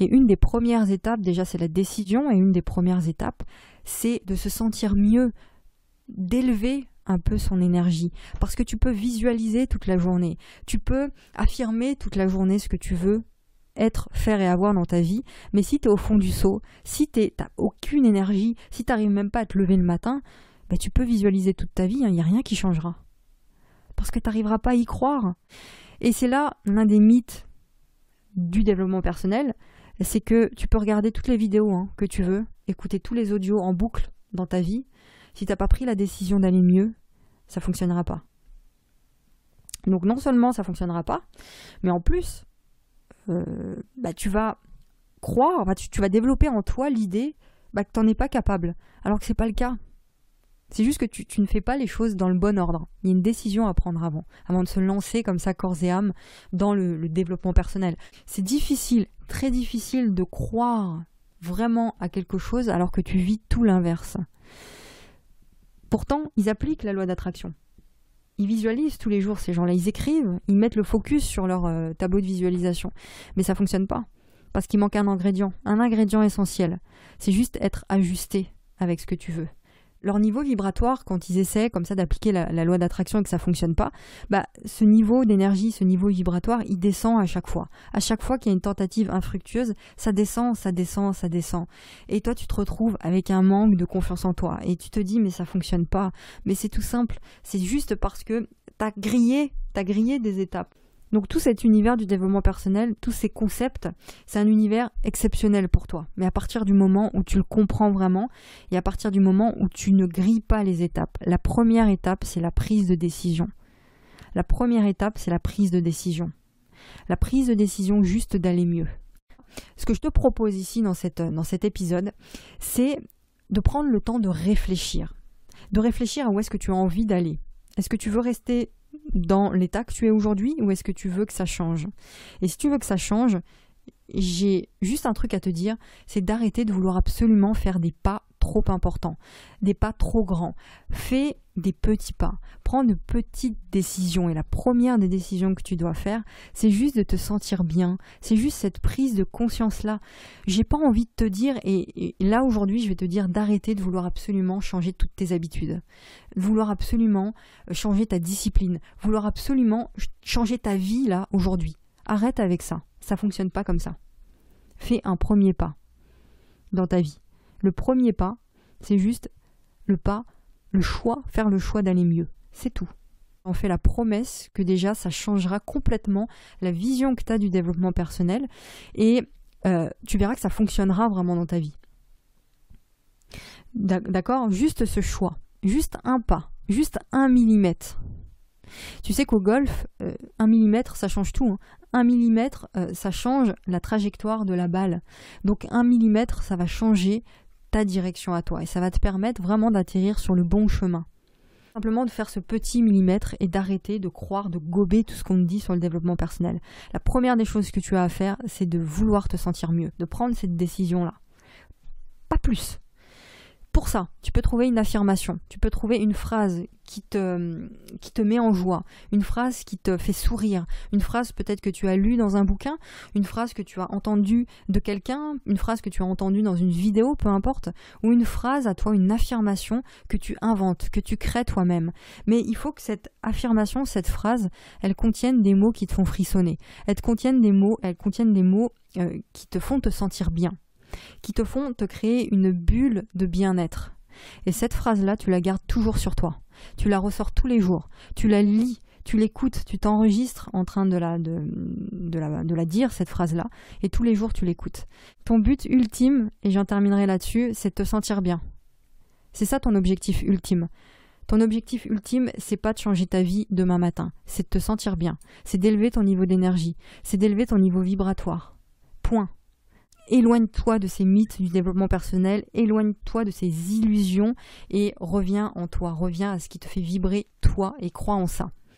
Et une des premières étapes, déjà c'est la décision, et une des premières étapes, c'est de se sentir mieux, d'élever un peu son énergie. Parce que tu peux visualiser toute la journée, tu peux affirmer toute la journée ce que tu veux être, faire et avoir dans ta vie, mais si tu es au fond du seau, si tu n'as aucune énergie, si tu n'arrives même pas à te lever le matin, bah, tu peux visualiser toute ta vie, il hein, n'y a rien qui changera. Parce que tu n'arriveras pas à y croire. Et c'est là l'un des mythes du développement personnel, c'est que tu peux regarder toutes les vidéos hein, que tu veux, écouter tous les audios en boucle dans ta vie. Si tu n'as pas pris la décision d'aller mieux, ça fonctionnera pas. Donc non seulement ça fonctionnera pas, mais en plus, euh, bah, tu vas croire, tu, vas développer en toi l'idée bah, que tu n'en es pas capable, alors que ce n'est pas le cas. C'est juste que tu, ne fais pas les choses dans le bon ordre. Il y a une décision à prendre avant, avant de se lancer comme ça corps et âme dans le, développement personnel. C'est difficile, très difficile de croire vraiment à quelque chose alors que tu vis tout l'inverse. Pourtant, ils appliquent la loi d'attraction. Ils visualisent tous les jours ces gens-là, ils écrivent, ils mettent le focus sur leur euh, tableau de visualisation. Mais ça fonctionne pas. Parce qu'il manque un ingrédient, un ingrédient essentiel. C'est juste être ajusté avec ce que tu veux leur niveau vibratoire, quand ils essaient comme ça d'appliquer la, loi d'attraction et que ça fonctionne pas, bah, ce niveau d'énergie, ce niveau vibratoire, il descend à chaque fois. À chaque fois qu'il y a une tentative infructueuse, ça descend, ça descend, ça descend. Et toi, tu te retrouves avec un manque de confiance en toi. Et tu te dis, mais ça fonctionne pas. Mais c'est tout simple. C'est juste parce que t'as grillé, t'as grillé des étapes. Donc tout cet univers du développement personnel, tous ces concepts, c'est un univers exceptionnel pour toi. Mais à partir du moment où tu le comprends vraiment et à partir du moment où tu ne grilles pas les étapes. La première étape, c'est la prise de décision. La première étape, c'est la prise de décision. La prise de décision juste d'aller mieux. Ce que je te propose ici dans, cet épisode, c'est de prendre le temps de réfléchir. De réfléchir à où est-ce que tu as envie d'aller. Est-ce que tu veux rester dans l'état que tu es aujourd'hui ou est-ce que tu veux que ça change? Et si tu veux que ça change, j'ai juste un truc à te dire, c'est d'arrêter de vouloir absolument faire des pas trop importants, des pas trop grands. Fais des petits pas, prends de petites décisions. Et la première des décisions que tu dois faire, c'est juste de te sentir bien. C'est juste cette prise de conscience-là. J'ai pas envie de te dire, et, là aujourd'hui, je vais te dire d'arrêter de vouloir absolument changer toutes tes habitudes, vouloir absolument euh, changer ta discipline, vouloir absolument changer ta vie là aujourd'hui. Arrête avec ça. Ça fonctionne pas comme ça. Fais un premier pas dans ta vie. Le premier pas, c'est juste le pas, le choix, faire le choix d'aller mieux. C'est tout. On fait la promesse que déjà ça changera complètement la vision que tu as du développement personnel et euh, tu verras que ça fonctionnera vraiment dans ta vie. D'accord? Juste ce choix, juste un pas, juste un millimètre. Tu sais qu'au golf, euh, un millimètre, ça change tout. Hein. Un millimètre, euh, ça change la trajectoire de la balle. Donc un millimètre, ça va changer ta direction à toi et ça va te permettre vraiment d'atterrir sur le bon chemin. Simplement de faire ce petit millimètre et d'arrêter de croire, de gober tout ce qu'on dit sur le développement personnel. La première des choses que tu as à faire, c'est de vouloir te sentir mieux, de prendre cette décision-là. Pas plus pour ça, tu peux trouver une affirmation, tu peux trouver une phrase qui te, qui te met en joie, une phrase qui te fait sourire, une phrase peut-être que tu as lue dans un bouquin, une phrase que tu as entendue de quelqu'un, une phrase que tu as entendue dans une vidéo, peu importe, ou une phrase à toi, une affirmation que tu inventes, que tu crées toi-même. Mais il faut que cette affirmation, cette phrase, elle contienne des mots qui te font frissonner. Elle contienne des mots, elle contienne des mots euh, qui te font te sentir bien qui te font te créer une bulle de bien-être. Et cette phrase-là, tu la gardes toujours sur toi. Tu la ressors tous les jours. Tu la lis, tu l'écoutes, tu t'enregistres en train de la, de, la, de la dire, cette phrase-là, et tous les jours tu l'écoutes. Ton but ultime, et j'en terminerai là-dessus, c'est de te sentir bien. C'est ça ton objectif ultime. Ton objectif ultime, c'est pas de changer ta vie demain matin, c'est de te sentir bien, c'est d'élever ton niveau d'énergie, c'est d'élever ton niveau vibratoire. Point. Éloigne-toi de ces mythes du développement personnel, éloigne-toi de ces illusions et reviens en toi, reviens à ce qui te fait vibrer toi et crois en ça.